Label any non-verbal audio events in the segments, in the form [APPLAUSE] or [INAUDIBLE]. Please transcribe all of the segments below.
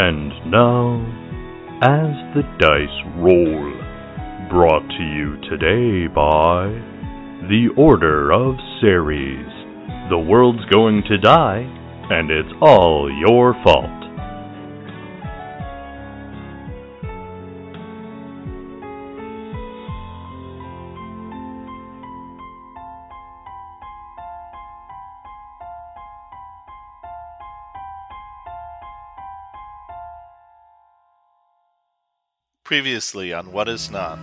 And now, as the dice roll, brought to you today by the Order of Ceres. The world's going to die, and it's all your fault. Previously on What Is Not.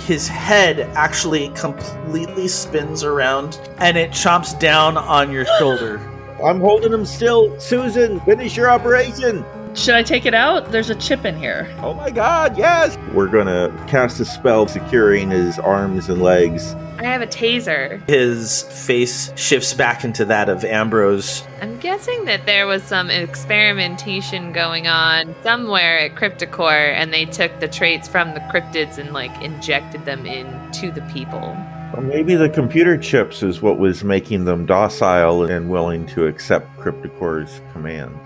his head actually completely spins around and it chomps down on your shoulder. I'm holding him still. Susan, finish your operation. Should I take it out? There's a chip in here. Oh my god, yes! We're gonna cast a spell securing his arms and legs. I have a taser. His face shifts back into that of Ambrose. I'm guessing that there was some experimentation going on somewhere at CryptiCorp, and they took the traits from the cryptids and like injected them into the people. Or maybe the computer chips is what was making them docile and willing to accept CryptiCorp's commands.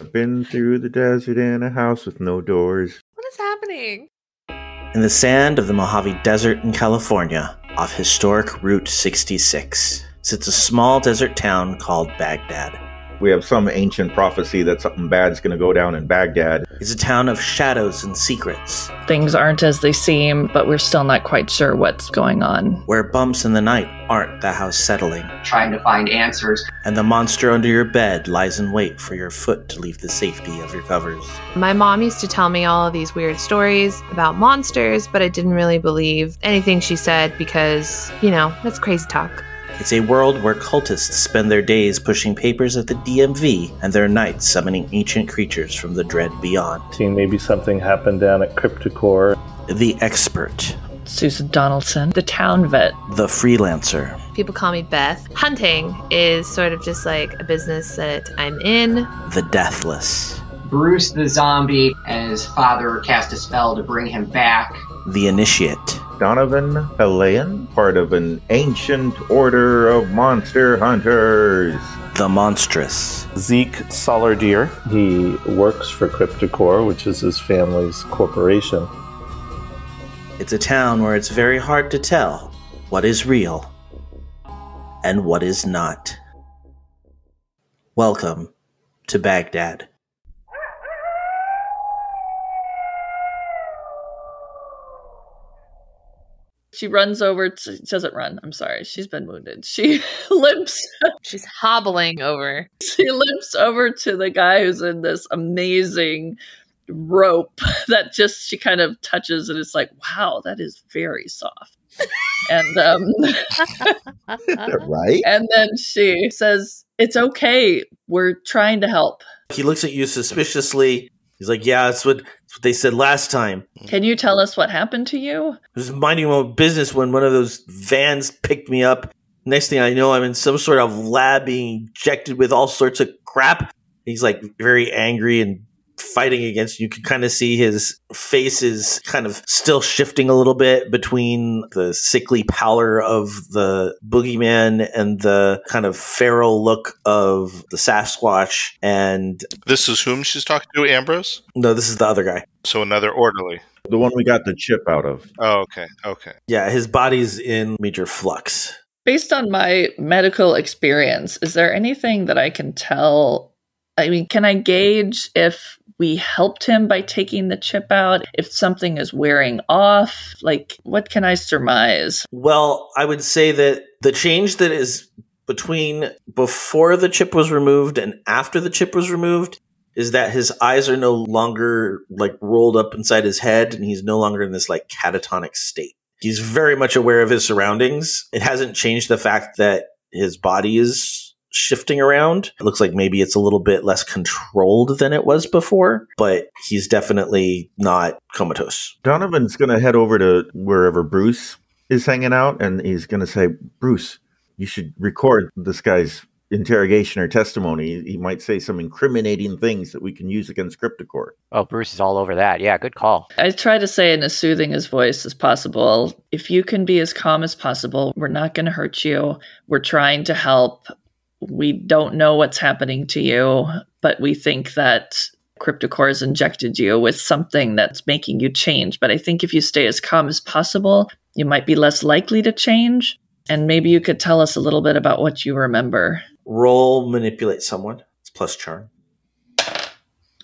I've been through the desert in a house with no doors. What is happening? In the sand of the Mojave Desert in California, off historic Route 66, sits a small desert town called Baghdad. We have some ancient prophecy that something bad's going to go down in Baghdad. It's a town of shadows and secrets, Things aren't as they seem, but we're still not quite sure what's going on. where bumps in the night aren't the house settling, trying to find answers. and the monster under your bed lies in wait for your foot to leave the safety of your covers. My mom used to tell me all of these weird stories about monsters, but I didn't really believe anything she said because, you know, that's crazy talk. It's a world where cultists spend their days pushing papers at the DMV and their nights summoning ancient creatures from the dread beyond. Seeing maybe something happened down at CryptiCorp. The expert, Susan Donaldson, the town vet. the freelancer, People call me Beth. Hunting is sort of just like a business that I'm in. the deathless, Bruce the zombie and his father cast a spell to bring him back. the initiate, Donovan Helayan, part of an ancient order of monster hunters. the monstrous, Zeke Solardier. He works for CryptiCorp, which is his family's corporation. It's a town where it's very hard to tell what is real and what is not. Welcome to Baghdad. She runs over to, she doesn't run. I'm sorry. She's been wounded. She [LAUGHS] limps. She's hobbling over. She limps over to the guy who's in this amazing rope [LAUGHS] that just she kind of touches and it's like, wow, that is very soft. and um [LAUGHS] right? and then she says, It's okay. We're trying to help. He looks at you suspiciously. He's like, Yeah, that's what, that's what they said last time. Can you tell us what happened to you? I was minding my own business when one of those vans picked me up. Next thing I know, I'm in some sort of lab being injected with all sorts of crap. He's like very angry and fighting against you. You can kind of see his face is kind of still shifting a little bit between the sickly pallor of the boogeyman and the kind of feral look of the Sasquatch. And This is whom she's talking to, Ambrose? no, this is the other guy. So another orderly. The one we got the chip out of. Oh, okay, okay. Yeah, his body's in major flux. Based on my medical experience, is there anything that I can tell? I mean, can I gauge if we helped him by taking the chip out? If something is wearing off? Like, what can I surmise? Well, I would say that the change that is between before the chip was removed and after the chip was removed is that his eyes are no longer like rolled up inside his head and he's no longer in this like catatonic state. He's very much aware of his surroundings. It hasn't changed the fact that his body is shifting around. It looks like maybe it's a little bit less controlled than it was before, but he's definitely not comatose. Donovan's going to head over to wherever Bruce is hanging out and he's going to say, Bruce, you should record this guy's interrogation or testimony. He might say some incriminating things that we can use against CryptiCorp. Oh, Bruce is all over that. Yeah, good call. I try to say in as soothing as voice as possible. If you can be as calm as possible, we're not going to hurt you. We're trying to help. We don't know what's happening to you, but we think that CryptiCorp has injected you with something that's making you change. But I think if you stay as calm as possible, you might be less likely to change. And maybe you could tell us a little bit about what you remember. Roll manipulate someone. It's plus charm.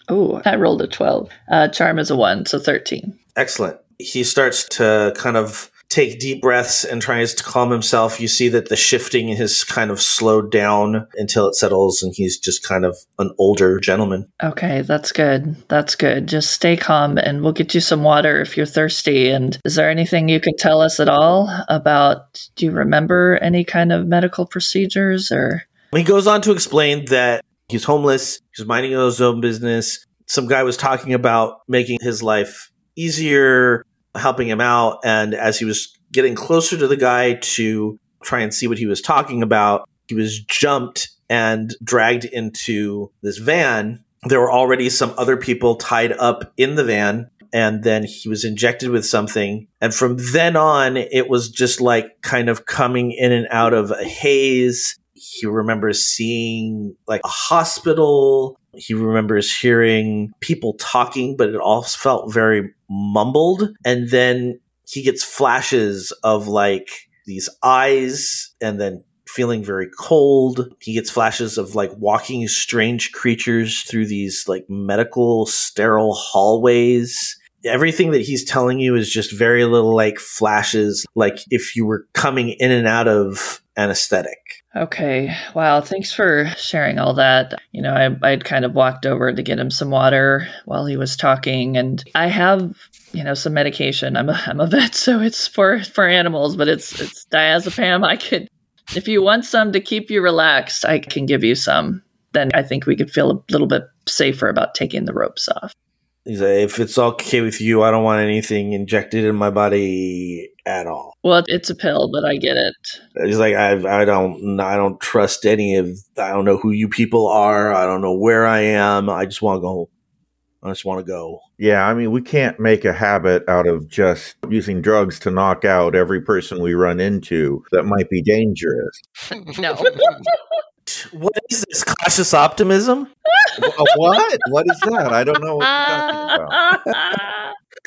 Oh, I rolled a 12. Uh, charm is a 1, so 13. Excellent. He starts to kind of take deep breaths and tries to calm himself. You see that the shifting has kind of slowed down until it settles, and he's just kind of an older gentleman. Okay, that's good. That's good. Just stay calm and we'll get you some water if you're thirsty. And is there anything you could tell us at all about? Do you remember any kind of medical procedures or? He goes on to explain that he's homeless, he's minding his own business. Some guy was talking about making his life easier, helping him out. And as he was getting closer to the guy to try and see what he was talking about, he was jumped and dragged into this van. There were already some other people tied up in the van. And then he was injected with something. And from then on, it was just like kind of coming in and out of a haze. He remembers seeing like a hospital. He remembers hearing people talking, but it all felt very mumbled. And then he gets flashes of like these eyes and then feeling very cold. He gets flashes of like walking strange creatures through these like medical sterile hallways. Everything that he's telling you is just very little like flashes, like if you were coming in and out of anesthetic. Okay. Wow. Thanks for sharing all that. You know, I, I'd kind of walked over to get him some water while he was talking, and I have, you know, some medication. I'm a, I'm a vet, so it's for for animals, but it's it's diazepam. I could, if you want some to keep you relaxed, I can give you some. Then I think we could feel a little bit safer about taking the ropes off. He's like, if it's okay with you, I don't want anything injected in my body at all. Well, it's a pill, but I get it. He's like, I, I don't, I don't trust any of. I don't know who you people are. I don't know where I am. I just want to go. I just want to go. Yeah, I mean, we can't make a habit out of just using drugs to knock out every person we run into that might be dangerous. [LAUGHS] no. [LAUGHS] What is this cautious optimism? What? What is that? I don't know what you're talking uh, about. [LAUGHS]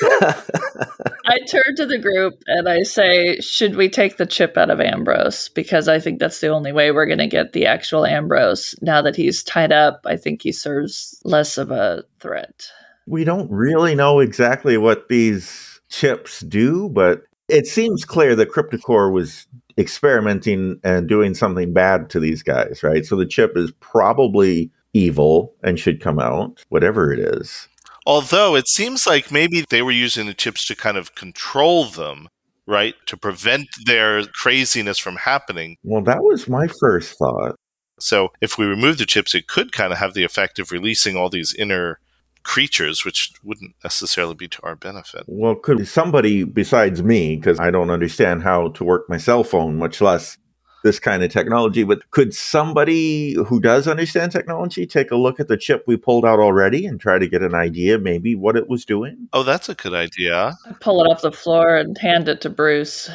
I turn to the group and I say, Should we take the chip out of Ambrose? Because I think that's the only way we're going to get the actual Ambrose. Now that he's tied up, I think he serves less of a threat. We don't really know exactly what these chips do, but it seems clear that CryptiCorp was experimenting and doing something bad to these guys, right? So the chip is probably evil and should come out, whatever it is. Although it seems like maybe they were using the chips to kind of control them, right? To prevent their craziness from happening. Well, that was my first thought. So if we remove the chips, it could kind of have the effect of releasing all these inner creatures, which wouldn't necessarily be to our benefit. Well, could somebody besides me, because I don't understand how to work my cell phone, much less this kind of technology, but could somebody who does understand technology take a look at the chip we pulled out already and try to get an idea maybe what it was doing? Oh, that's a good idea. I pull it off the floor and hand it to Bruce.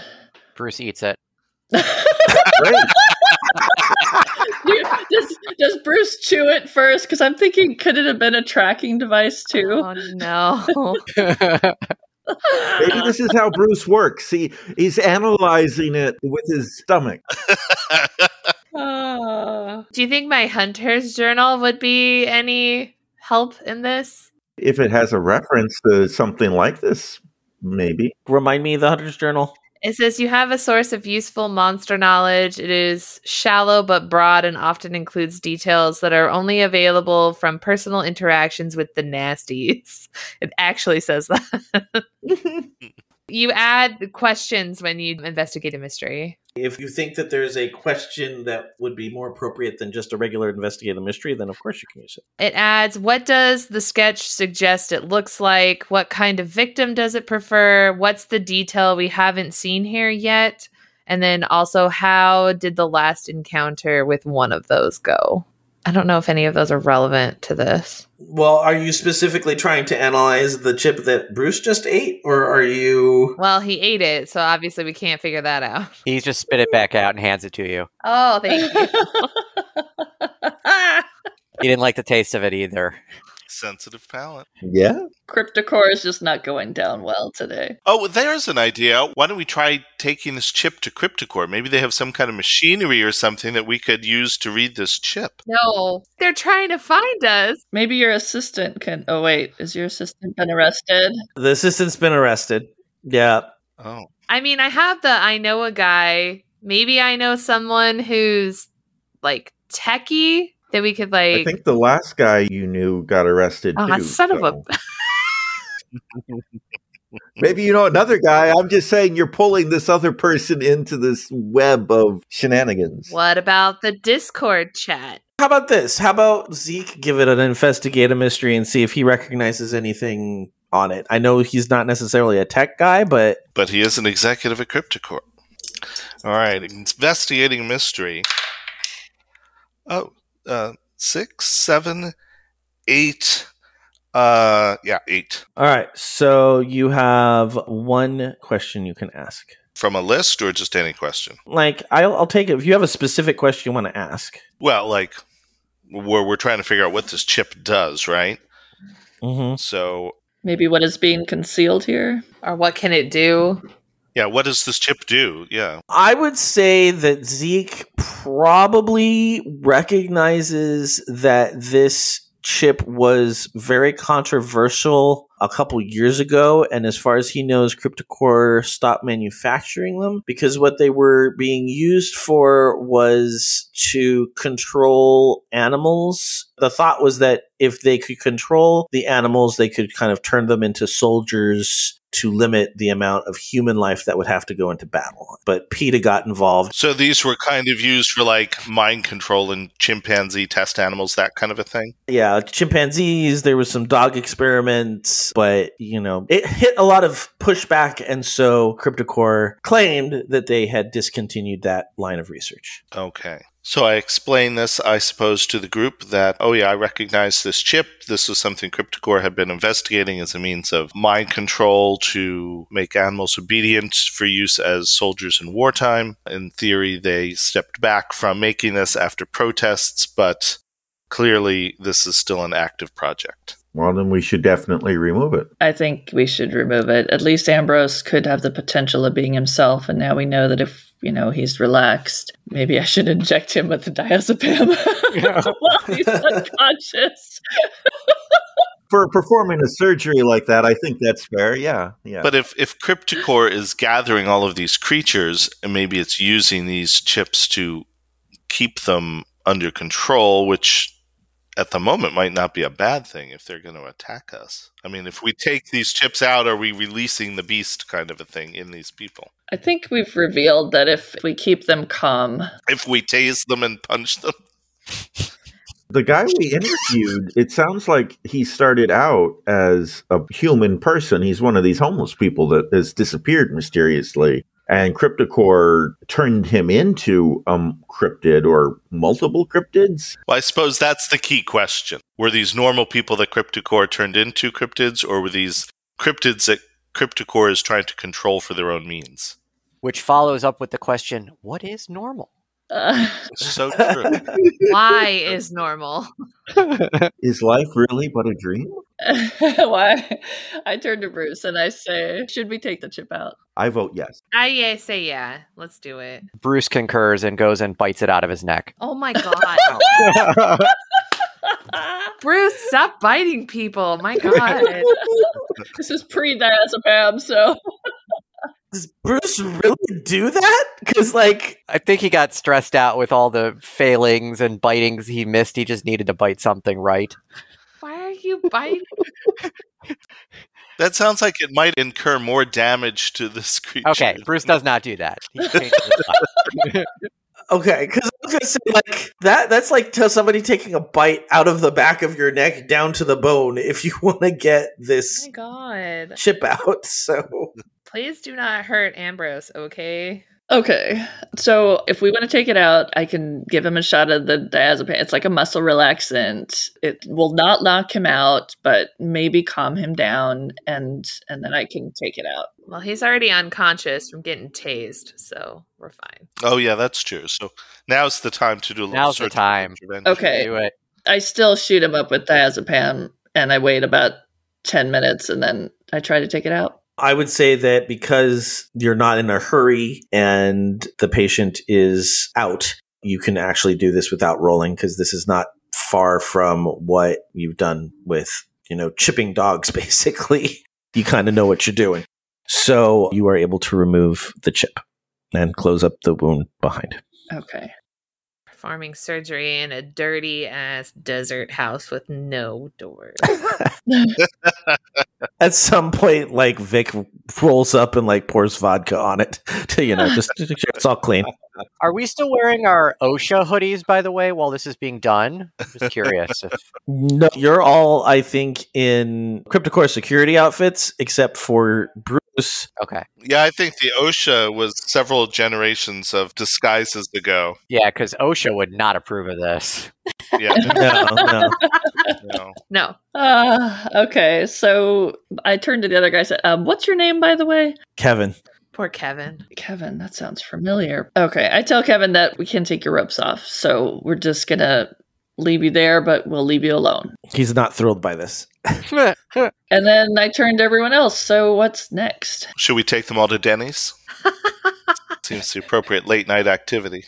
Bruce eats it. [LAUGHS] Great. You- does, does Bruce chew it first? Because I'm thinking, could it have been a tracking device too? Oh no. [LAUGHS] Maybe this is how Bruce works. He he's analyzing it with his stomach. Ah. Do you think my hunter's journal would be any help in this? If it has a reference to something like this, maybe. Remind me of the Hunter's Journal. It says you have a source of useful monster knowledge. It is shallow but broad and often includes details that are only available from personal interactions with the nasties. [LAUGHS] It actually says that. [LAUGHS] you add questions when you investigate a mystery. If you think that there's a question that would be more appropriate than just a regular investigative mystery, then of course you can use it. It adds what does the sketch suggest it looks like? What kind of victim does it prefer? What's the detail we haven't seen here yet? And then also, how did the last encounter with one of those go? I don't know if any of those are relevant to this. Well, are you specifically trying to analyze the chip that Bruce just ate, or are you? Well, he ate it, so obviously we can't figure that out. [LAUGHS] He just spit it back out and hands it to you. Oh, thank you. [LAUGHS] He didn't like the taste of it either. Sensitive palate. Yeah. CryptiCorp is just not going down well today. Oh, there's an idea. Why don't we try taking this chip to CryptiCorp? Maybe they have some kind of machinery or something that we could use to read this chip. No, they're trying to find us. Maybe your assistant can. Oh, wait. Is your assistant been arrested? The assistant's been arrested. Yeah. Oh. I mean, I have the I know a guy. Maybe I know someone who's like techie that we could like. I think the last guy you knew got arrested Ah, too. son of a- [LAUGHS] Maybe you know another guy. I'm just saying you're pulling this other person into this web of shenanigans. What about the Discord chat? How about this? How about Zeke give it an investigate a mystery and see if he recognizes anything on it? I know he's not necessarily a tech guy, but But he is an executive at CryptiCorp. All right, investigating mystery. Oh, uh, six, seven, eight. Uh, yeah, eight. all right. So you have one question you can ask. From a list or just any question? Like I'll, I'll take it if you have a specific question you want to ask. Well, like where we're trying to figure out what this chip does, right? Mm-hmm. So, Maybe what is being concealed here? Or what can it do? Yeah, what does this chip do? Yeah. I would say that Zeke probably recognizes that this chip was very controversial a couple years ago and as far as he knows CryptiCorp stopped manufacturing them because what they were being used for was to control animals the thought was that if they could control the animals they could kind of turn them into soldiers to limit the amount of human life that would have to go into battle but PETA got involved So these were kind of used for like mind control and chimpanzee test animals, that kind of a thing. yeah, chimpanzees. There was some dog experiments, but you know, it hit a lot of pushback, and so CryptiCorp claimed that they had discontinued that line of research. Okay. So I explained this, I suppose, to the group that, oh yeah, I recognize this chip. This was something CryptiCorp had been investigating as a means of mind control to make animals obedient for use as soldiers in wartime. In theory, they stepped back from making this after protests, but clearly this is still an active project. Well, then we should definitely remove it. I think we should remove it. At least Ambrose could have the potential of being himself, and now we know that if you know he's relaxed, maybe I should inject him with the diazepam [LAUGHS] [LAUGHS] while he's unconscious. [LAUGHS] For performing a surgery like that, I think that's fair. Yeah, yeah. But if, if CryptiCorp is gathering all of these creatures and maybe it's using these chips to keep them under control, which at the moment might not be a bad thing if they're going to attack us. I mean, if we take these chips out, are we releasing the beast kind of a thing in these people? I think we've revealed that if we keep them calm, If we tase them and punch them? the guy we interviewed, it sounds like he started out as a human person. He's one of these homeless people that has disappeared mysteriously. And CryptiCorp turned him into a cryptid or multiple cryptids. Well, I suppose that's the key question. Were these normal people that CryptiCorp turned into cryptids, or were these cryptids that CryptiCorp is trying to control for their own means? Which follows up with the question, what is normal? uh, So true. [LAUGHS] Why is normal? Is life really but a dream? [LAUGHS] why? I turn to Bruce and I say, "Should we take the chip out?" I vote yes. I yeah, say yeah. Let's do it. Bruce concurs and goes and bites it out of his neck. Oh my [LAUGHS] god. Bruce, stop biting people. My god. [LAUGHS] this is pre-diazepam, so Does Bruce really do that? Because like, I think he got stressed out with all the failings and bitings he missed. He just needed to bite something right. Why are you biting? That sounds like it might incur more damage to this creature. Okay, Bruce does not do that. He [LAUGHS] changes his mind. okay, because I was gonna say like that. That's like to somebody taking a bite out of the back of your neck down to the bone. If you [LAUGHS] want to get Oh this my god. chip out, so Please do not hurt Ambrose, okay? Okay. So if we want to take it out, I can give him a shot of the diazepam. It's like a muscle relaxant. It will not knock him out, but maybe calm him down, and and then I can take it out. Well, he's already unconscious from getting tased, so we're fine. Oh yeah, that's true. So now's the time to do a little Now's the surgical time. intervention. Okay. Do it. I still shoot him up with diazepam and I wait about 10 minutes and then I try to take it out. I would say that because you're not in a hurry and the patient is out, you can actually do this without rolling because this is not far from what you've done with, you know, chipping dogs, [LAUGHS] basically. You kind of know what you're doing. So you are able to remove the chip and close up the wound behind. Okay. Performing surgery in a dirty ass desert house with no doors. [LAUGHS] At some point, like Vic rolls up and like pours vodka on it [LAUGHS] to, you know, just to make sure it's all clean. Are we still wearing our OSHA hoodies, by the way, while this is being done? I'm just curious. if, No, you're all, I think, in CryptiCorp security outfits, except for Bruce. okay. Yeah, I think the OSHA was several generations of disguises ago. Yeah, because OSHA would not approve of this. Yeah, [LAUGHS] No, no. no. no. Uh, okay. So I turned to the other guy and said, um, What's your name, by the way? Kevin. Poor Kevin. Kevin, that sounds familiar. Okay. I tell Kevin that we can take your ropes off. So we're just going to leave you there, but we'll leave you alone. He's not thrilled by this. [LAUGHS] And then I turned to everyone else. So what's next? Should we take them all to Denny's? [LAUGHS] Seems the appropriate late night activity.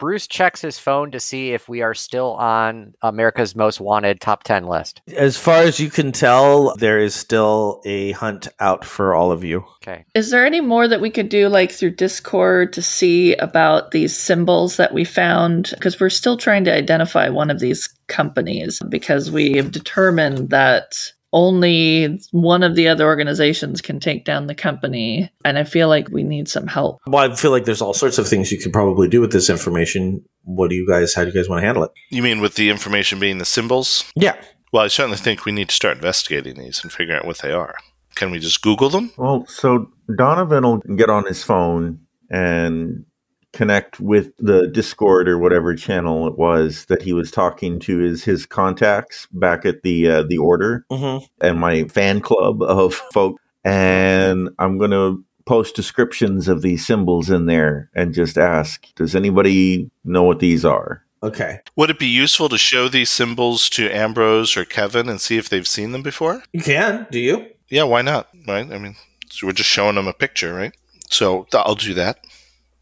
Bruce checks his phone to see if we are still on America's Most Wanted top 10 list. As far as you can tell, there is still a hunt out for all of you. Okay. Is there any more that we could do, like through Discord, to see about these symbols that we found? Because we're still trying to identify one of these companies because we have determined that only one of the other organizations can take down the company. And I feel like we need some help. Well, I feel like there's all sorts of things you could probably do with this information. What do you guys, how do you guys want to handle it? You mean with the information being the symbols? Yeah. Well, I certainly think we need to start investigating these and figuring out what they are. Can we just Google them? Well, so Donovan will get on his phone and connect with the Discord or whatever channel it was that he was talking to is his contacts back at the uh, the order Mm-hmm. and my fan club of [LAUGHS] folk, and I'm gonna post descriptions of these symbols in there and just ask, does anybody know what these are? Okay. Would it be useful to show these symbols to Ambrose or Kevin and see if they've seen them before? You can. Do you? Yeah, why not? Right? I mean, so we're just showing them a picture, right? So I'll do that.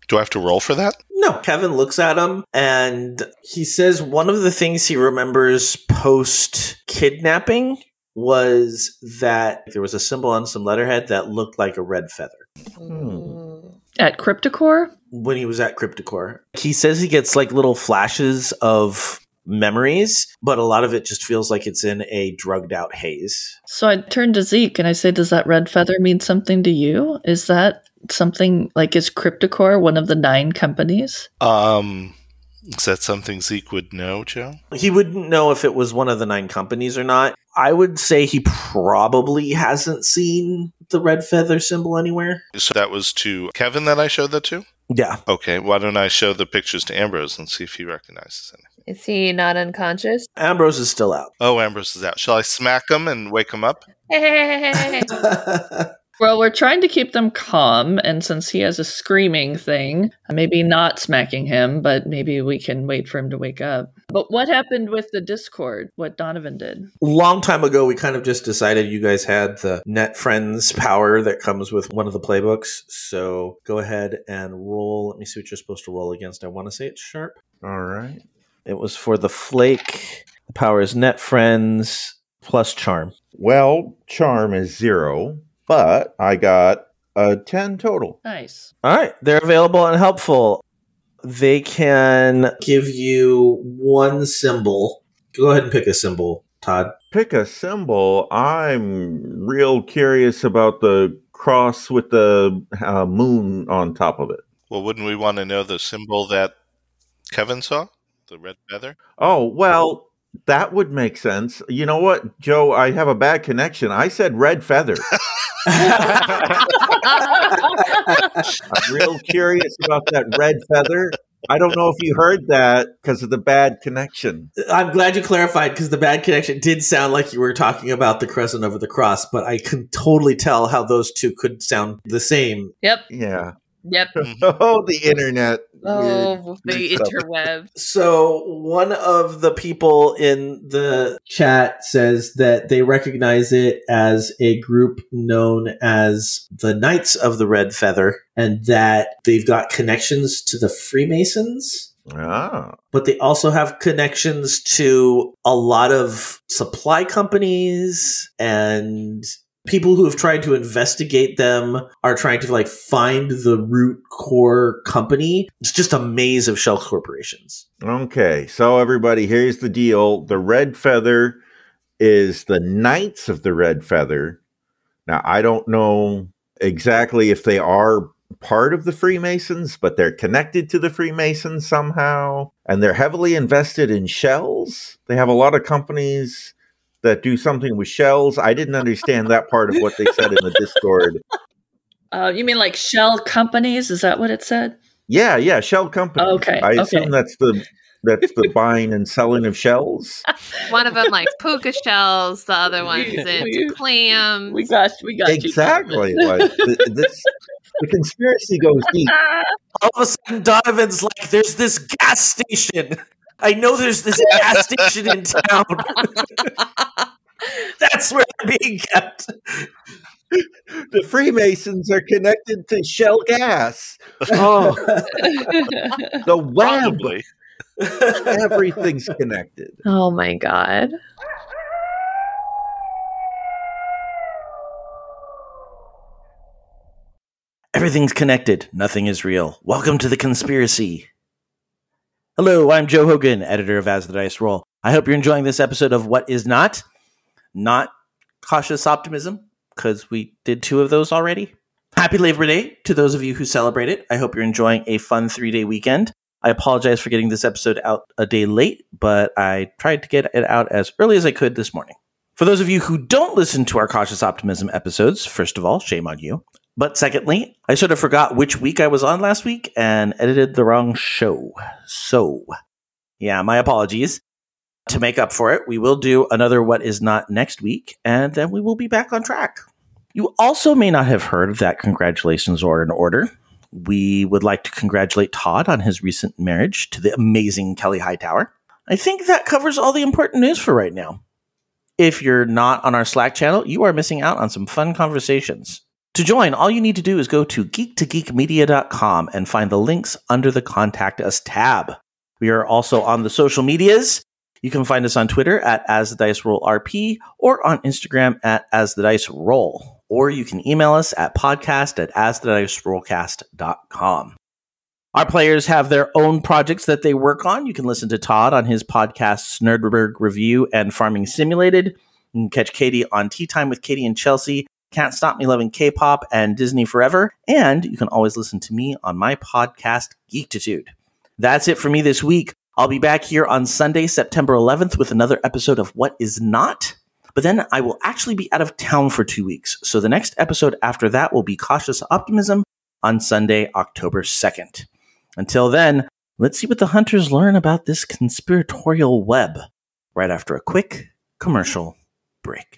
Do I have to roll for that? No. Kevin looks at him and he says one of the things he remembers post kidnapping was that there was a symbol on some letterhead that looked like a red feather hmm. At CryptiCorp? when he was at CryptiCorp. He says he gets like little flashes of memories, but a lot of it just feels like it's in a drugged out haze. So I turned to Zeke and I said, Does that red feather mean something to you? Is that something like is CryptiCorp one of the nine companies? Um, is that something Zeke would know, Joe? He wouldn't know if it was one of the nine companies or not. I would say he probably hasn't seen the red feather symbol anywhere. So that was to Kevin that I showed that to? Yeah. Okay, why don't I show the pictures to Ambrose and see if he recognizes any? Is he not unconscious? Ambrose is still out. Oh, Ambrose is out. Shall I smack him and wake him up? [LAUGHS] [LAUGHS] [LAUGHS] Well, we're trying to keep them calm, and since he has a screaming thing, maybe not smacking him, but maybe we can wait for him to wake up. But what happened with the Discord? What Donovan did? Long time ago, we kind of just decided you guys had the net friends power that comes with one of the playbooks. So go ahead and roll. Let me see what you're supposed to roll against. I want to say it's sharp. All right. It was for the flake. The power is net friends plus charm. Well, charm is zero, but I got a 10 total. Nice. All right. They're available and helpful. They can give you one symbol. Go ahead and pick a symbol, Todd. Pick a symbol. I'm real curious about the cross with the uh, moon on top of it. Well, wouldn't we want to know the symbol that Kevin saw? The red feather? Oh, well, that would make sense. You know what, Joe? I have a bad connection. I said red feather. [LAUGHS] I'm real curious about that red feather. I don't know if you heard that because of the bad connection. I'm glad you clarified because the bad connection did sound like you were talking about the crescent over the cross, but I can totally tell how those two could sound the same. Yep. Yeah. Yep. [LAUGHS] Oh, the internet. Oh, the Good interweb. So one of the people in the chat says that they recognize it as a group known as the Knights of the Red Feather and that they've got connections to the Freemasons. Ah, But they also have connections to a lot of supply companies and people who have tried to investigate them are trying to like find the root core company. It's just a maze of shell corporations. okay. So everybody, here's the deal: the red feather is the Knights of the Red Feather. Now, I don't know exactly if they are part of the Freemasons, but they're connected to the Freemasons somehow, and they're heavily invested in shells. They have a lot of companies that do something with shells. I didn't understand that part of what they said in the Discord. Uh, [LAUGHS] you mean like shell companies? Is that what it said? Yeah, yeah, shell companies. Okay, I assume that's the that's the buying and selling of shells. [LAUGHS] One of them likes puka shells. The other one's We- [LAUGHS] into we- clams. We got we got exactly. you. like th- this, the conspiracy goes deep. all of a sudden Donovan's like, there's this gas station. I know there's this [LAUGHS] gas station in town. [LAUGHS] That's where they're being kept. The Freemasons are connected to shell gas. Oh, [LAUGHS] the web. Everything's connected. oh my god. Everything's connected. Nothing is real. Welcome to the conspiracy. Hello, I'm Joe Hogan, editor of As the Dice Roll. I hope you're enjoying this episode of What Is Not. Not cautious optimism, because we did two of those already. Happy Labor Day to those of you who celebrate it. I hope you're enjoying a fun three day weekend. I apologize for getting this episode out a day late, but I tried to get it out as early as I could this morning. For those of you who don't listen to our Cautious Optimism episodes, first of all, shame on you. But secondly, I sort of forgot which week I was on last week and edited the wrong show. So, yeah, my apologies. To make up for it, we will do another What Is Not next week, and then we will be back on track. You also may not have heard of that congratulations or in order. We would like to congratulate Todd on his recent marriage to the amazing Kelly Hightower. I think that covers all the important news for right now. If you're not on our Slack channel, you are missing out on some fun conversations. To join, all you need to do is go to geek2geekmedia.com and find the links under the Contact Us tab. We are also on the social medias. You can find us on Twitter at As the Dice Roll RP or on Instagram at As the Dice Roll. Or you can email us at podcast at asthedicerollcast.com. Our players have their own projects that they work on. You can listen to Todd on his podcasts Nerdberg Review and Farming Simulated. You can catch Katie on Tea Time with Katie and Chelsea, Can't Stop Me Loving K-Pop, and Disney Forever. And you can always listen to me on my podcast, Geektitude. That's it for me this week. I'll be back here on Sunday, September 11th with another episode of What Is Not. But then I will actually be out of town for two weeks. So the next episode after that will be Cautious Optimism on Sunday, October 2nd. Until then, let's see what the hunters learn about this conspiratorial web right after a quick commercial break.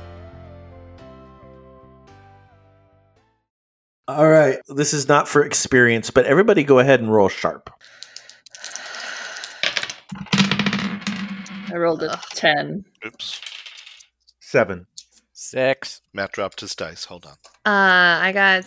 All right, this is not for experience, but everybody go ahead and roll sharp. I rolled a 10. Oops. Seven. Six. Matt dropped his dice. Hold on. Uh, I got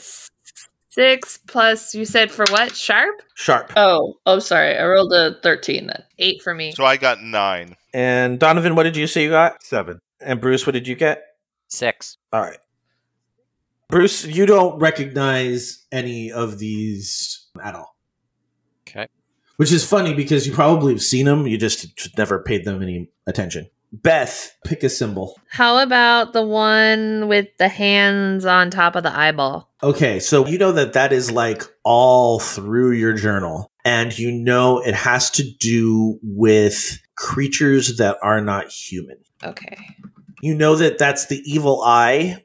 Six plus, you said for what? Sharp? Sharp. Oh, oh, sorry. I rolled a 13 then. Eight for me. So I got nine. And Donovan, what did you say you got? Seven. And Bruce, what did you get? Six. All right. Bruce, you don't recognize any of these at all. Okay. Which is funny because you probably have seen them, you just never paid them any attention. Beth, pick a symbol. How about the one with the hands on top of the eyeball? Okay, so you know that that is like all through your journal, and you know it has to do with creatures that are not human. Okay. You know that that's the evil eye,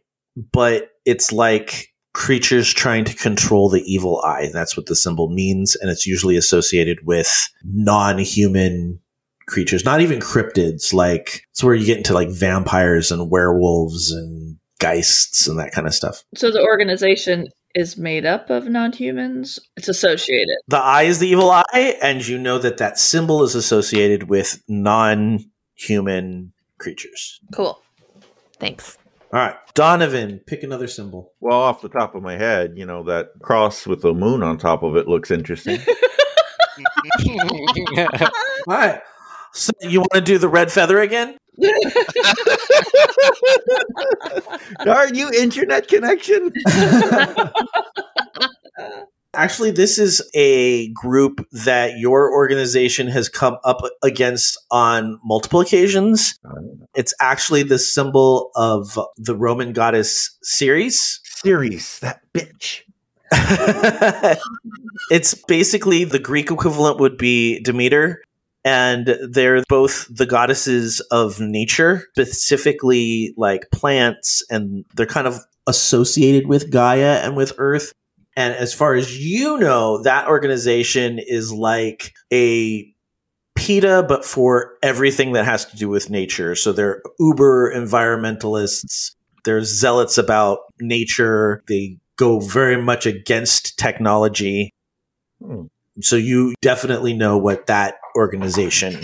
but it's like creatures trying to control the evil eye. That's what the symbol means, and it's usually associated with non human creatures, not even cryptids. Like, it's where you get into like vampires and werewolves and geists and that kind of stuff. So the organization is made up of non humans? It's associated. The eye is the evil eye, and you know that that symbol is associated with non human creatures. Cool. Thanks. All right, Donovan, pick another symbol. Well, off the top of my head, you know, that cross with the moon on top of it looks interesting. [LAUGHS] [LAUGHS] All right. So you want to do the red feather again? [LAUGHS] Are you internet connection? Actually, this is a group that your organization has come up against on multiple occasions. It's actually the symbol of the Roman goddess Ceres. Ceres, that bitch. [LAUGHS] it's basically the Greek equivalent would be Demeter, and they're both the goddesses of nature, specifically like plants, and they're kind of associated with Gaia and with Earth. And as far as you know, that organization is like a PETA, but for everything that has to do with nature. So they're uber environmentalists. They're zealots about nature. They go very much against technology. Hmm. So you definitely know what that organization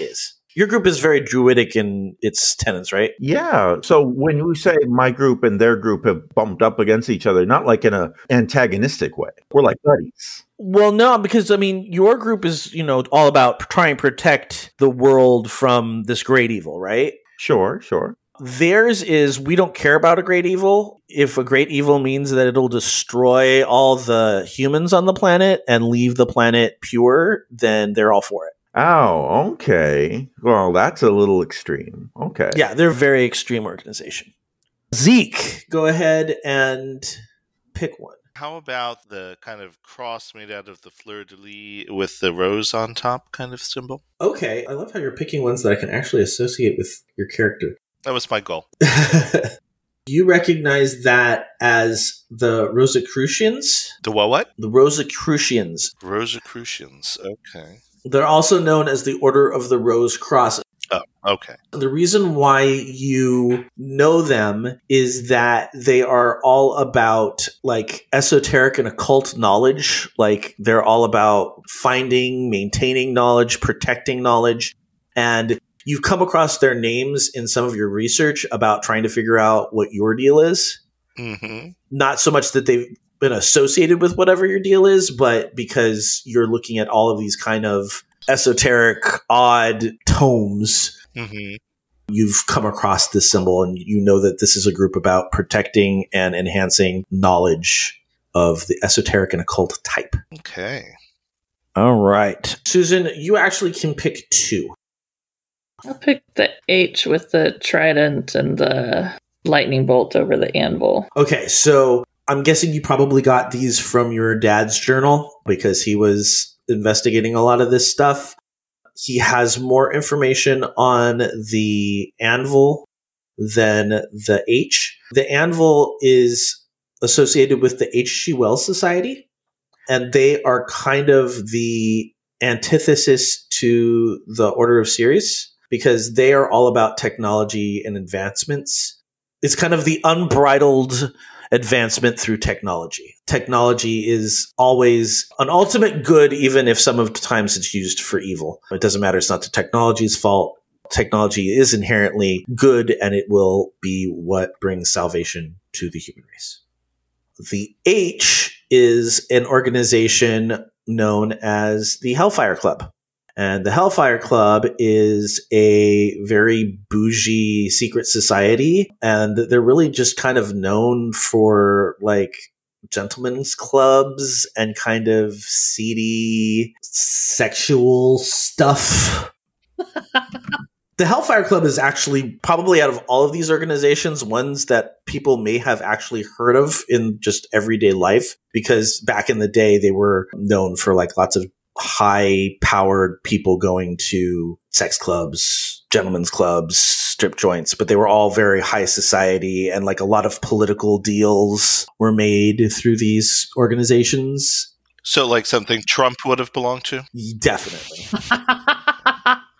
is. Your group is very druidic in its tenets, right? Yeah. So when you say my group and their group have bumped up against each other, not like in a antagonistic way, we're like buddies. Well, no, because I mean, your group is, you know, all about trying to protect the world from this great evil, right? Sure, sure. Theirs is we don't care about a great evil. If a great evil means that it'll destroy all the humans on the planet and leave the planet pure, then they're all for it. Oh, okay. Well, that's a little extreme. Okay. Yeah, they're a very extreme organization. Zeke, go ahead and pick one. How about the kind of cross made out of the fleur de lis with the rose on top kind of symbol? Okay, I love how you're picking ones that I can actually associate with your character. That was my goal. [LAUGHS] you recognize that as the Rosicrucians? The what? What? The Rosicrucians. Rosicrucians. Okay. They're also known as the Order of the Rose Cross. Oh, okay. The reason why you know them is that they are all about like esoteric and occult knowledge. Like they're all about finding, maintaining knowledge, protecting knowledge. And you've come across their names in some of your research about trying to figure out what your deal is. Mm-hmm. Not so much that they've been associated with whatever your deal is, but because you're looking at all of these kind of esoteric, odd tomes, Mm-hmm. you've come across this symbol and you know that this is a group about protecting and enhancing knowledge of the esoteric and occult type. Okay. All right. Susan, you actually can pick two. I'll pick the H with the trident and the lightning bolt over the anvil. Okay, so I'm guessing you probably got these from your dad's journal because he was investigating a lot of this stuff. He has more information on the anvil than the H. The anvil is associated with the H.G. Wells Society, and they are kind of the antithesis to the Order of Ceres because they are all about technology and advancements. It's kind of the unbridled advancement through technology. Technology is always an ultimate good, even if some of the times it's used for evil. It doesn't matter. It's not the technology's fault. Technology is inherently good and it will be what brings salvation to the human race. The H is an organization known as the Hellfire Club. And the Hellfire Club is a very bougie secret society. And they're really just kind of known for like gentlemen's clubs and kind of seedy sexual stuff. [LAUGHS] the Hellfire Club is actually probably out of all of these organizations, ones that people may have actually heard of in just everyday life because back in the day they were known for like lots of high powered people going to sex clubs, gentlemen's clubs, strip joints, but they were all very high society and like a lot of political deals were made through these organizations. So, like something Trump would have belonged to? Definitely. [LAUGHS]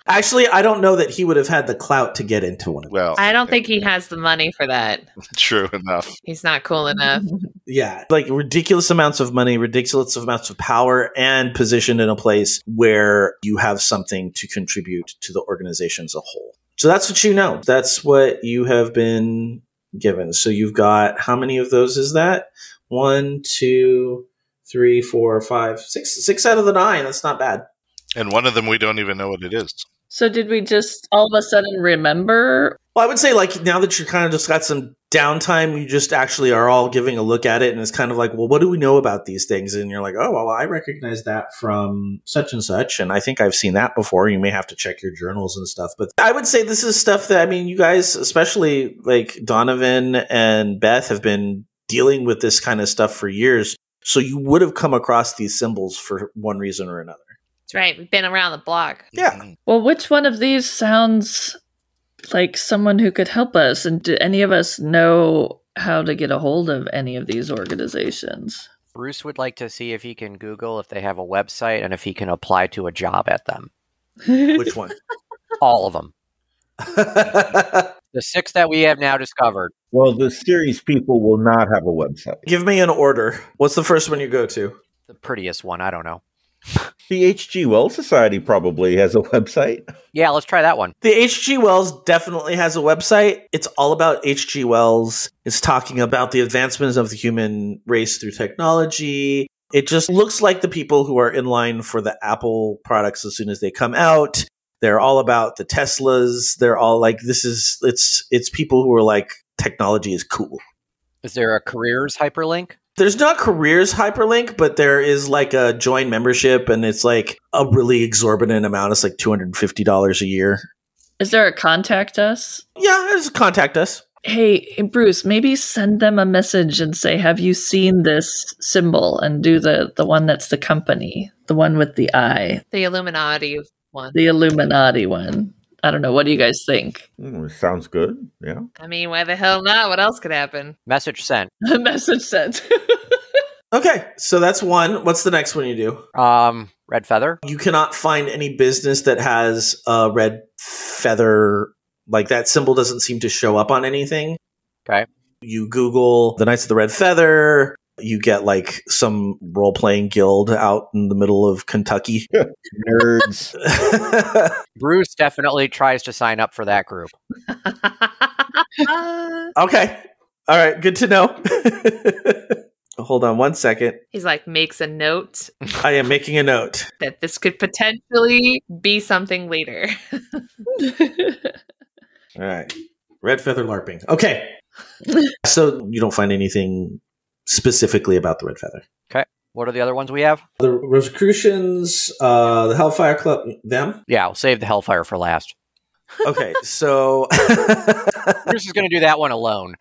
Actually, I don't know that he would have had the clout to get into one of them. Well, I don't think he has the money for that. [LAUGHS] true enough. He's not cool enough. [LAUGHS] Yeah, like ridiculous amounts of money, ridiculous amounts of power, and positioned in a place where you have something to contribute to the organization as a whole. So that's what you know. That's what you have been given. So you've got how many of those is that? One, two, three, four, five, six. Six out of the nine. That's not bad. And one of them we don't even know what it is. So did we just all of a sudden remember? Well, I would say like now that you kind of just got some downtime, you just actually are all giving a look at it, and it's kind of like, well, what do we know about these things? And you're like, oh, well, I recognize that from such and such, and I think I've seen that before. You may have to check your journals and stuff, but I would say this is stuff that I mean, you guys, especially like Donovan and Beth, have been dealing with this kind of stuff for years, so you would have come across these symbols for one reason or another. That's right. We've been around the block. Yeah. Mm-hmm. Well, which one of these sounds like someone who could help us? And do any of us know how to get a hold of any of these organizations? Bruce would like to see if he can Google if they have a website and if he can apply to a job at them. [LAUGHS] Which one? All of them. [LAUGHS] the six that we have now discovered. Well, the Sirius people will not have a website. Give me an order. What's the first one you go to? The prettiest one. I don't know. The H.G. Wells Society probably has a website. Yeah, let's try that one. The H.G. Wells definitely has a website. It's all about H.G. Wells. It's talking about the advancements of the human race through technology. It just looks like the people who are in line for the Apple products as soon as they come out. They're all about the Teslas. They're all like this is it's it's people who are like technology is cool. Is there a careers hyperlink? There's not careers hyperlink, but there is like a join membership, and it's like a really exorbitant amount. It's like two hundred and fifty dollars a year. Is there a contact us? Yeah, there's a contact us. Hey, hey, Bruce, maybe send them a message and say, "Have you seen this symbol?" And do the the one that's the company, the one with the eye, The Illuminati one. the Illuminati one. I don't know. What do you guys think? Mm, sounds good. Yeah. I mean, why the hell not? What else could happen? Message sent. [LAUGHS] message sent. [LAUGHS] Okay, so that's one. What's the next one you do? Um, red feather. You cannot find any business that has a red feather. Like that symbol doesn't seem to show up on anything. Okay. You Google the Knights of the Red Feather. You get like some role playing guild out in the middle of Kentucky. [LAUGHS] Nerds. [LAUGHS] Bruce definitely tries to sign up for that group. [LAUGHS] okay. All right. Good to know. Hold on one second. He's like makes a note [LAUGHS] I am making a note. that this could potentially be something later. [LAUGHS] All right. Red feather LARPing. Okay. [LAUGHS] so you don't find anything specifically about the red feather. Okay. What are the other ones we have? The Rosicrucians, uh, the Hellfire Club, them. Yeah, I'll save the Hellfire for last. Okay, so Bruce is going to do that one alone.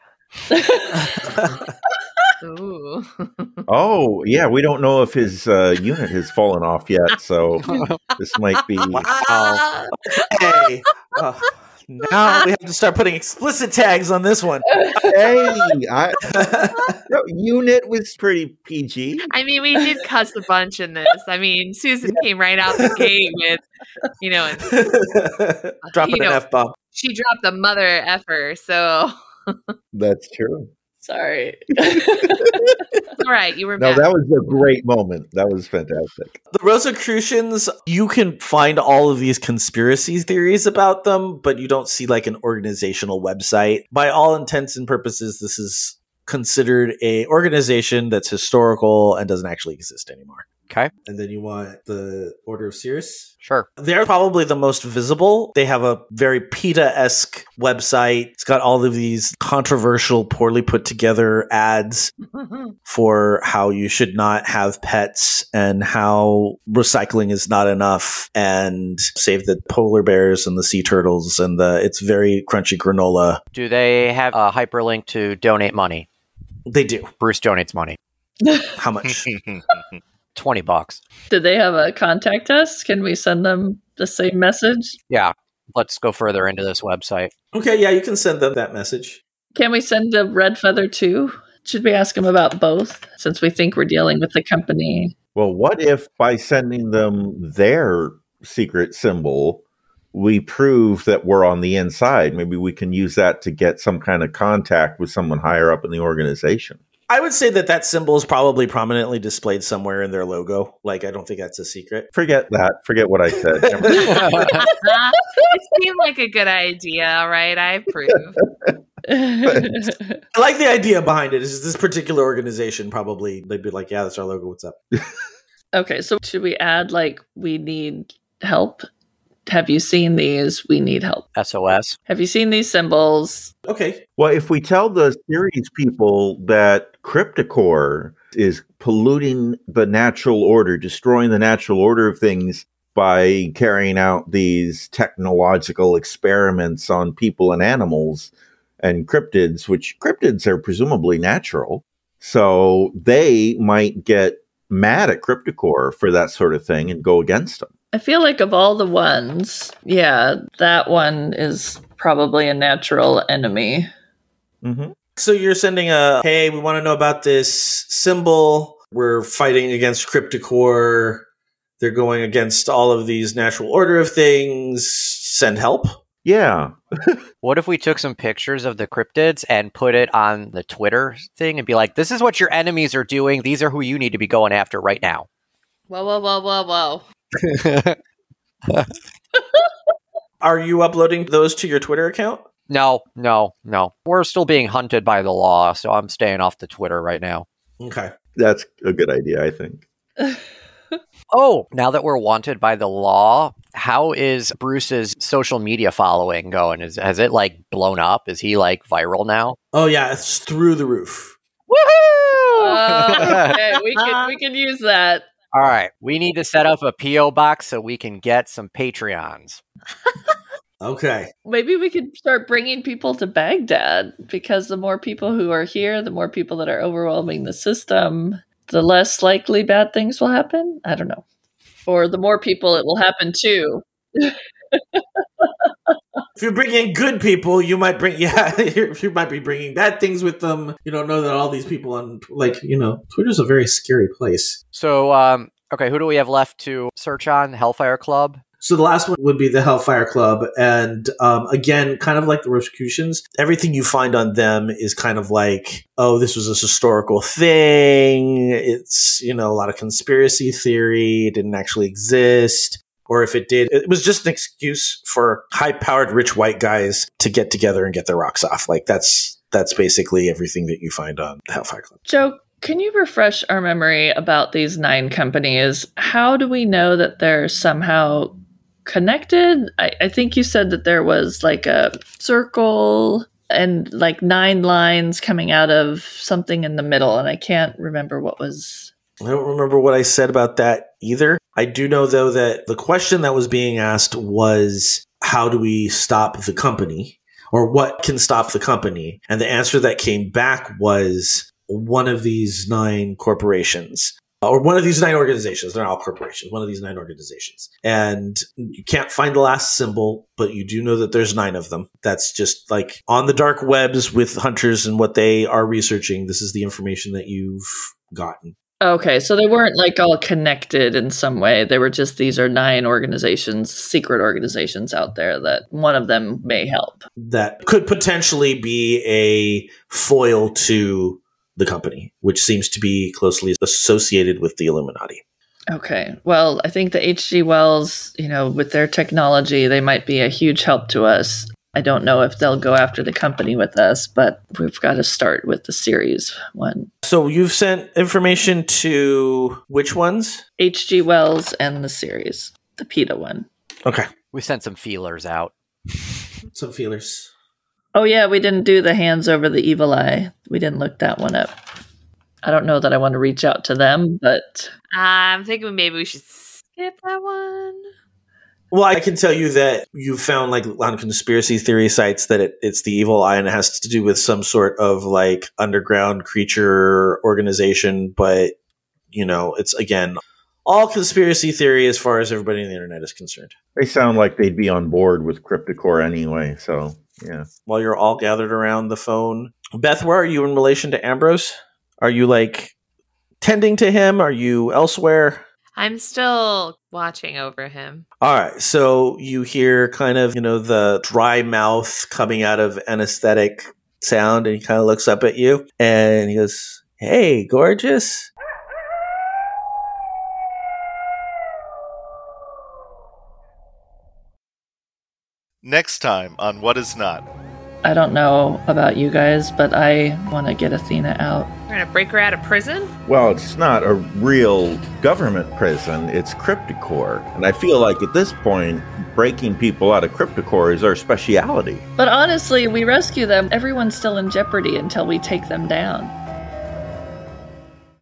Ooh. Oh, yeah. We don't know if his uh, unit has fallen off yet, so [LAUGHS] this might be. Wow. hey, oh, now we have to start putting explicit tags on this one. hey, I, [LAUGHS] no, unit was pretty PG. I mean, we did cuss a bunch in this. I mean, Susan came right out the gate with, you know, and [LAUGHS] Dropping You an know- F bomb. she dropped the mother effer. So That's true. Sorry. it's all right. You were [LAUGHS] No, back. that was a great moment. That was fantastic. The Rosicrucians, you can find all of these conspiracy theories about them, but you don't see like an organizational website. By all intents and purposes, this is considered a organization that's historical and doesn't actually exist anymore. Okay. And then you want the Order of Sirius? Sure. They're probably the most visible. They have a very PETA esque website. It's got all of these controversial, poorly put together ads [LAUGHS] for how you should not have pets and how recycling is not enough and save the polar bears and the sea turtles and the it's very crunchy granola. Do they have a hyperlink to donate money? They do. Bruce donates money. How much? [LAUGHS] 20 bucks. Did they have a contact us? Can we send them the same message? Yeah. Let's go further into this website. Okay, yeah, you can send them that message. Can we send the red feather too? Should we ask them about both since we think we're dealing with the company? Well, what if by sending them their secret symbol, we prove that we're on the inside? Maybe we can use that to get some kind of contact with someone higher up in the organization. I would say that that symbol is probably prominently displayed somewhere in their logo. Like, I don't think that's a secret. Forget that. Forget what I said. it [LAUGHS] seemed like a good idea, right? I approve. [LAUGHS] I like the idea behind it. Is this particular organization probably they'd be like, "Yeah, that's our logo. What's up?" [LAUGHS] okay, so should we add like we need help? Have you seen these? We need help. SOS. Have you seen these symbols? Okay. Well, if we tell the Sirius people that CryptiCorp is polluting the natural order, destroying the natural order of things by carrying out these technological experiments on people and animals and cryptids, which cryptids are presumably natural. So they might get mad at CryptiCorp for that sort of thing and go against them. I feel like of all the ones, yeah, that one is probably a natural enemy. Mm-hmm. So you're sending a hey, we want to know about this symbol. We're fighting against CryptiCorp. They're going against all of these natural order of things. Send help. Yeah. [LAUGHS] what if we took some pictures of the cryptids and put it on the Twitter thing and be like, this is what your enemies are doing. These are who you need to be going after right now. Whoa, whoa, whoa, whoa, whoa. [LAUGHS] Are you uploading those to your Twitter account? No, no, no. We're still being hunted by the law, so I'm staying off the Twitter right now. Okay. That's a good idea, I think. [LAUGHS] oh, now that we're wanted by the law, how is Bruce's social media following going? Is has it like blown up? Is he like viral now? Oh yeah, it's through the roof. Woohoo! Uh, okay, [LAUGHS] we can we can use that. All right, we need to set up a PO box so we can get some Patreons. [LAUGHS] okay. Maybe we could start bringing people to Baghdad because the more people who are here, the more people that are overwhelming the system, the less likely bad things will happen. I don't know. Or the more people it will happen to. if you're bringing good people, you might bring [LAUGHS] yeah, you might be bringing bad things with them. You don't know that all these people on like you know Twitter's a very scary place. So um, okay, who do we have left to search on? Hellfire Club. So the last one would be the Hellfire Club, and um, again, kind of like the Rosicrucians, everything you find on them is kind of like, oh, this was a historical thing. It's you know a lot of conspiracy theory. It didn't actually exist or if it did, it was just an excuse for high powered rich white guys to get together and get their rocks off. Like that's that's basically everything that you find on the Hellfire Club. Joe, can you refresh our memory about these nine companies? How do we know that they're somehow connected? I, I think you said that there was like a circle and like nine lines coming out of something in the middle, and I can't remember what was I don't remember what I said about that either. I do know though that the question that was being asked was how do we stop the company or what can stop the company? And the answer that came back was one of these nine corporations Uh, or one of these nine organizations. They're not all corporations, one of these nine organizations. And you can't find the last symbol, but you do know that there's nine of them. That's just like on the dark webs with hunters and what they are researching. This is the information that you've gotten. Okay, so they weren't like all connected in some way. They were just these are nine organizations, secret organizations out there that one of them may help. That could potentially be a foil to the company, which seems to be closely associated with the Illuminati. Okay. Well, I think the HG Wells, you know, with their technology, they might be a huge help to us. I don't know if they'll go after the company with us, but we've got to start with the Sirius one. So you've sent information to which ones? H.G. Wells and the Sirius, the PETA one. Okay. We sent some feelers out. Some feelers. Oh, yeah, we didn't do the hands over the evil eye. We didn't look that one up. I don't know that I want to reach out to them, but I'm thinking maybe we should skip that one. Well, I can tell you that you found like on conspiracy theory sites that it, it's the evil eye and it has to do with some sort of like underground creature organization. But, you know, it's again, all conspiracy theory as far as everybody on the internet is concerned. They sound like they'd be on board with CryptiCorp anyway. So, yeah. While you're all gathered around the phone, Beth, where are you in relation to Ambrose? Are you like tending to him? Are you elsewhere? I'm still watching over him. All right. So you hear kind of, you know, the dry mouth coming out of anesthetic sound, and he kind of looks up at you and he goes, Hey, gorgeous. Next time on What Is Not. I don't know about you guys, but I want to get Athena out. We're gonna break her out of prison. Well, it's not a real government prison, it's CryptiCorp. And I feel like at this point, breaking people out of CryptiCorp is our speciality. But honestly, we rescue them. Everyone's still in jeopardy until we take them down.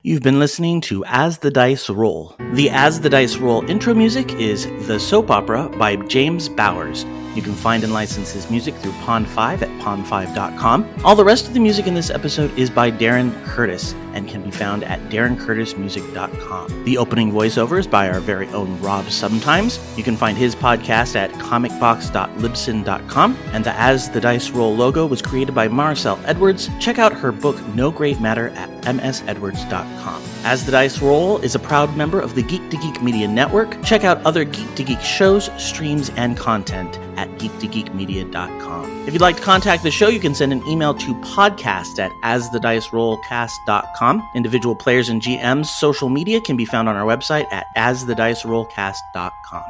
You've been listening to As the Dice Roll. The As the Dice Roll intro music is The Soap Opera by James Bowers. You can find and license his music through Pond5 at pond5.com. All the rest of the music in this episode is by Darren Curtis and can be found at darrencurtismusic.com. The opening voiceover is by our very own Rob Sometimes. You can find his podcast at comicbox.libsyn.com. And the As the Dice Roll logo was created by Maricel Edwards. Check out her book No Great Matter at msedwards.com. As the Dice Roll is a proud member of the Geek to Geek Media Network. Check out other Geek to Geek shows, streams, and content at geektogeekmedia.com. If you'd like to contact the show, you can send an email to podcast at asthedicerollcast.com. Individual players and GMs' social media can be found on our website at asthedicerollcast.com.